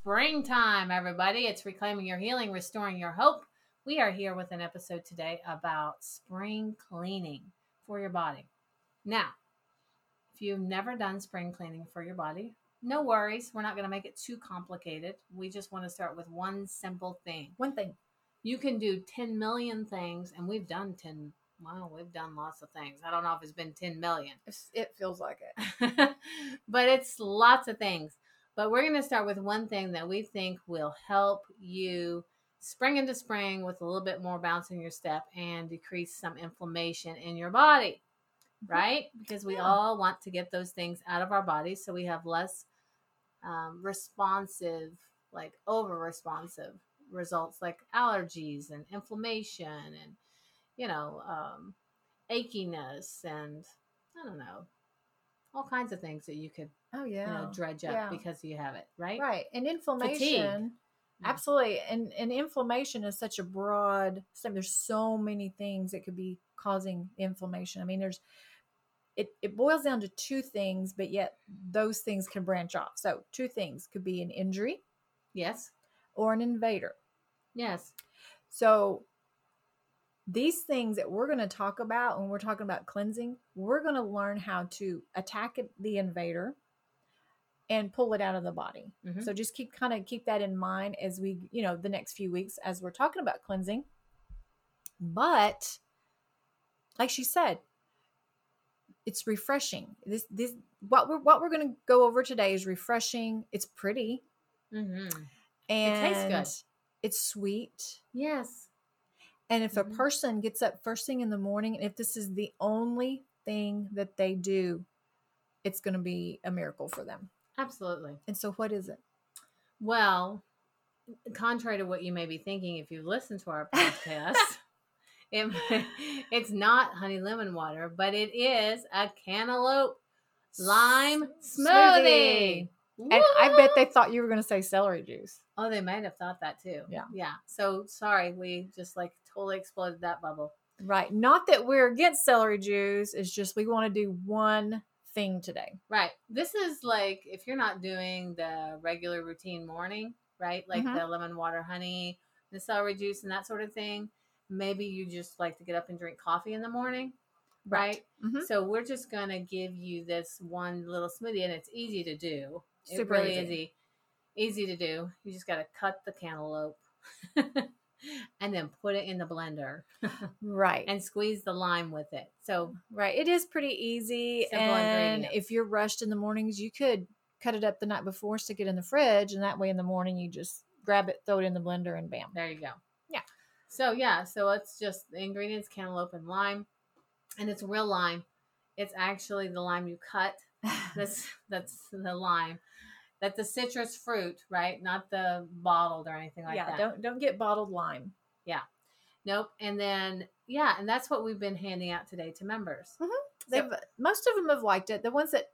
springtime, everybody. It's reclaiming your healing, restoring your hope. We are here with an episode today about spring cleaning for your body. Now, if you've never done spring cleaning for your body, no worries. We're not going to make it too complicated. We just want to start with one simple thing. One thing. You can do 10 million things, and we've done 10. Wow, we've done lots of things. I don't know if it's been 10 million. It's, it feels like it. but it's lots of things. But we're going to start with one thing that we think will help you spring into spring with a little bit more bounce in your step and decrease some inflammation in your body, right? Because we Yeah. all want to get those things out of our bodies so we have less um, responsive, like over responsive results like allergies and inflammation and, you know, um, achiness and I don't know, all kinds of things that you could Oh you yeah. know, dredge up Yeah. because you have it, right? Right. And inflammation. Yeah. Absolutely. And and inflammation is such a broad thing. There's so many things that could be causing inflammation. I mean, there's it, it boils down to two things, but yet those things can branch off. So two things could be an injury Yes. or an invader. Yes. So these things that we're going to talk about when we're talking about cleansing, we're going to learn how to attack the invader and pull it out of the body. Mhm. So just keep kind of keep that in mind as we, you know, the next few weeks as we're talking about cleansing. But like she said, it's refreshing. This this what we're what we're going to go over today is refreshing. It's pretty Mm-hmm. and tastes good. it's sweet. Yes. And if Mhm. a person gets up first thing in the morning, and if this is the only thing that they do, it's going to be a miracle for them. Absolutely. And so, what is it? Well, contrary to what you may be thinking if you listen to our podcast, it, it's not honey lemon water, but it is a cantaloupe lime smoothie. And I bet they thought you were going to say celery juice. Oh, they might have thought that too. Yeah. Yeah. So sorry, we just like totally exploded that bubble. Right. Not that we're against celery juice. It's just we want to do one thing today. Right. This is like if you're not doing the regular routine morning, right? Like Mhm. the lemon water, honey, the celery juice, and that sort of thing. Maybe you just like to get up and drink coffee in the morning, right? Mhm. So we're just gonna give you this one little smoothie, and it's easy to do. Super really easy. is e- easy to do. You just gotta cut the cantaloupe. and then put it in the blender Right. and squeeze the lime with it. So right. It is pretty easy. And if you're rushed in the mornings, you could cut it up the night before, stick it in the fridge, and that way in the morning you just grab it, throw it in the blender, and bam. There you go. Yeah. So yeah, so it's just the ingredients: cantaloupe and lime, and it's real lime. It's actually the lime you cut. That's that's the lime. That's the citrus fruit, right? Not the bottled or anything like yeah. that. Don't don't get bottled lime. Yeah. Nope. And then yeah, and that's what we've been handing out today to members. Mm-hmm. They've most of them have liked it. The ones that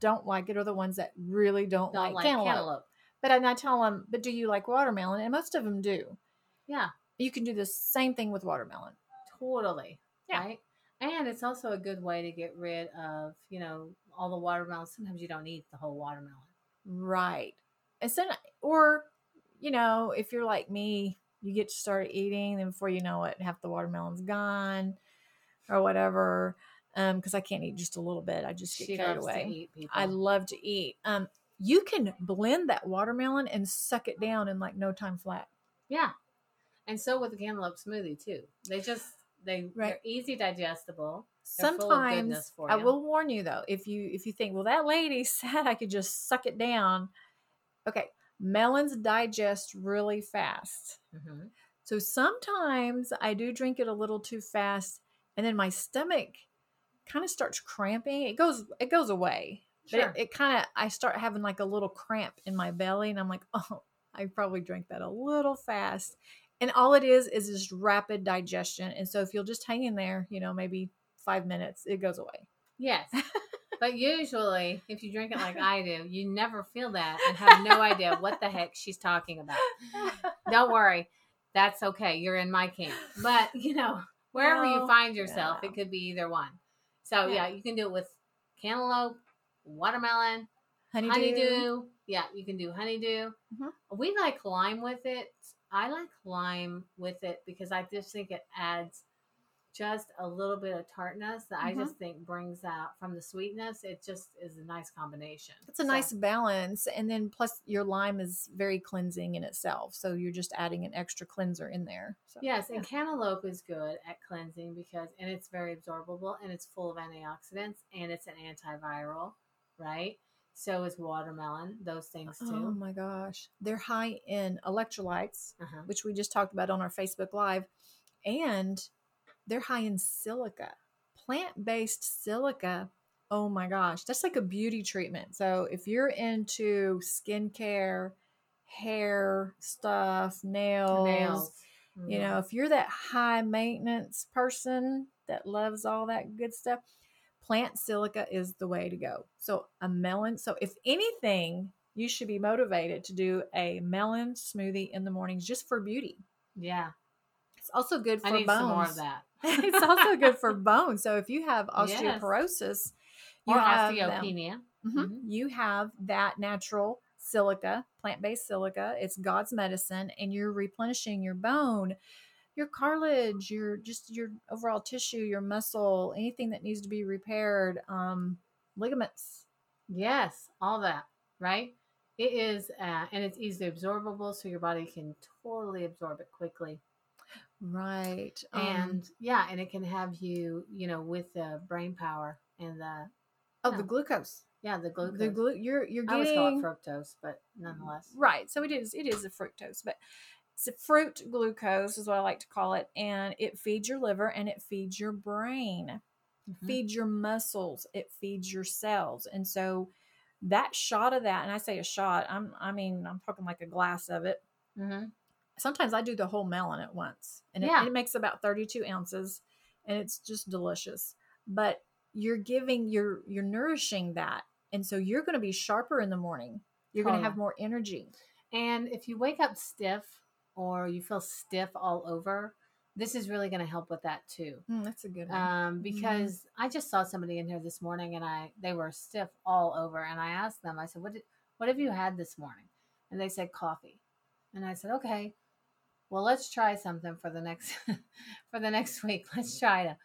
don't like it are the ones that really don't, Don't like, like cantaloupe. cantaloupe. But I, and I tell them, but do you like watermelon? And most of them do. Yeah, You can do the same thing with watermelon. totally. Yeah. Right. And it's also a good way to get rid of, you know, all the watermelon. Sometimes you don't eat the whole watermelon. Right. And so, or you know, if you're like me, you get to start eating, and before you know it, half the watermelon's gone, or whatever. Um, because I can't eat just a little bit. I just get She carried away. to eat people. I love to eat. Um, you can blend that watermelon and suck it down in like no time flat. Yeah. And so with the cantaloupe smoothie too. They just they Right. they're easy digestible. They're full of Sometimes I will warn you though, if you if you think, well, that lady said I could just suck it down. Okay, melons digest really fast. Mhm. So sometimes I do drink it a little too fast, and then my stomach kind of starts cramping. It goes it goes away, but it, it kind of I start having like a little cramp in my belly, and I'm like, oh, I probably drank that a little fast. And all it is is just rapid digestion. And so if you'll just hang in there, you know, maybe five minutes, it goes away. Yes. but usually if you drink it like I do, you never feel that and have no idea what the heck she's talking about. Don't worry. That's okay. You're in my camp. But you know, wherever you find yourself, yeah. it could be either one. So yeah. Yeah. you can do it with cantaloupe, watermelon, Honeydew. honeydew. Yeah, you can do honeydew. Mhm. We like lime with it. I like lime with it because I just think it adds just a little bit of tartness that I Mhm. just think brings out from the sweetness. It just is a nice combination. It's a So, nice balance. And then plus your lime is very cleansing in itself. So you're just adding an extra cleanser in there. So Yes, and cantaloupe is good at cleansing because, and it's very absorbable and it's full of antioxidants and it's an antiviral, right? So is watermelon, those things too. Oh my gosh. They're high in electrolytes, Uh-huh. which we just talked about on our Facebook Live. And they're high in silica, plant based silica. Oh my gosh. That's like a beauty treatment. So if you're into skincare, hair stuff, nails, Nails. you mm-hmm. know, if you're that high maintenance person that loves all that good stuff, plant silica is the way to go. So a melon. So if anything, you should be motivated to do a melon smoothie in the mornings just for beauty. Yeah, also good for I need bones. some more of that. it's also good for bones. So if you have Yes. osteoporosis, you Or have osteopenia. Mhm. Mhm. You have that natural silica, plant based silica. It's God's medicine, and you're replenishing your bone, your cartilage, your just your overall tissue, your muscle, anything that needs to be repaired, um, ligaments. Yes, all that, right? It is, uh, and it's easily absorbable, so your body can totally absorb it quickly. Right. Um, And yeah, and it can have you, you know, with the brain power and the oh, yeah. the glucose. yeah the glucose. The glu- you're you're I always call it getting fructose, but nonetheless, Right. So it is it is a fructose, but it's a fruit glucose is what I like to call it, and it feeds your liver and it feeds your brain. Mhm. feeds your muscles it feeds your cells and so that shot of that and i say a shot i'm i mean i'm talking like a glass of it Mhm. Sometimes i do the whole melon at once and it, Yeah. it makes about 32 ounces and it's just delicious. But you're giving you're you're nourishing that and so you're going to be sharper in the morning. You're going to have more energy. And if you wake up stiff or you feel stiff all over, this is really going to help with that too. Mm, that's a good one. Um, because I just saw somebody in here this morning and I they were stiff all over and I asked them I said what did, what have you had this morning? And they said coffee. And I said okay well let's try something for the next for the next week. Let's try to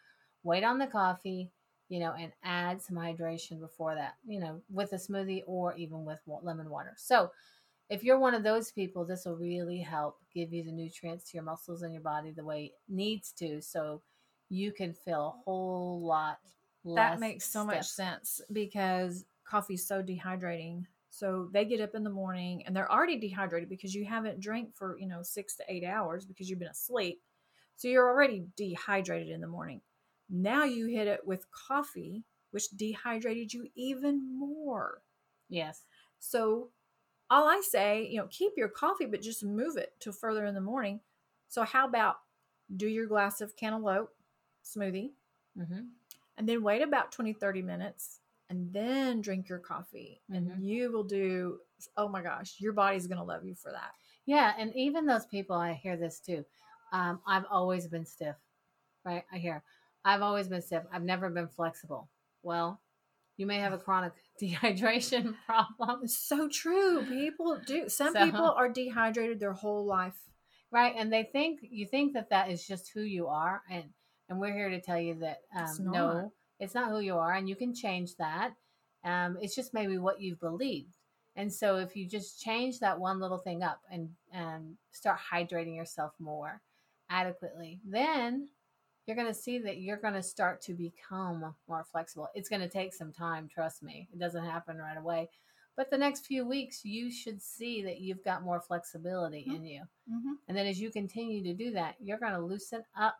wait on the coffee you know and add some hydration before that you know with a smoothie or even with lemon water. So if you're one of those people this will really help give you the nutrients to your muscles and your body the way it needs to so you can feel a whole lot less that makes so much sense because coffee's so dehydrating so they get up in the morning and they're already dehydrated because you haven't drank for you know six to eight hours because you've been asleep. So you're already dehydrated in the morning. Now you hit it with coffee which dehydrated you even more. Yes. So all i say you know keep your coffee but just move it to further in the morning. So how about do your glass of cantaloupe smoothie? Hmm and then wait about 20 30 minutes and then drink your coffee and Mhm. you will do oh my gosh your body's going to love you for that. Yeah and even those people i hear this too um, i've always been stiff right? I hear i've always been stiff i've never been flexible. Well you may have a chronic dehydration problem. It's so true people do some So- people are dehydrated their whole life. Right and they think you think that that is just who you are and and we're here to tell you that um, no it's not who you are and you can change that um, it's just maybe what you've believed and so if you just change that one little thing up and and start hydrating yourself more adequately then you're going to see that you're going to start to become more flexible it's going to take some time trust me it doesn't happen right away but the next few weeks you should see that you've got more flexibility Mhm. in you mm-hmm. and then as you continue to do that, you're going to loosen up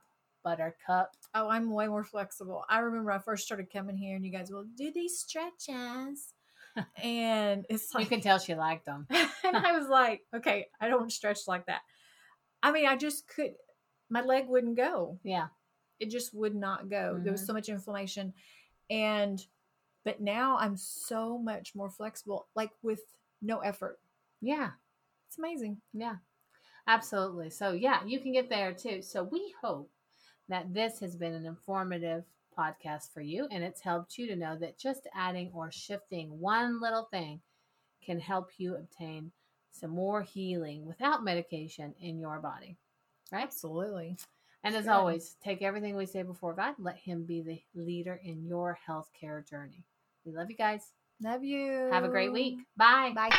Buttercup. oh i'm way more flexible i remember i first started coming here and you guys will do these stretches and it's like You can tell she liked them. and I was like, okay, I don't stretch like that. I mean, I just could, my leg wouldn't go. Yeah. It just would not go. There was Mhm. so much inflammation. And, but now I'm so much more flexible, like with no effort. Yeah. It's amazing. Yeah. Absolutely. So, yeah, you can get there too. So, we hope that this has been an informative podcast for you and it's helped you to know that just adding or shifting one little thing can help you obtain some more healing without medication in your body. Right? Absolutely. And as Good. always, take everything we say before God, let Him be the leader in your healthcare journey. We love you guys. Love you. Have a great week. Bye. Bye.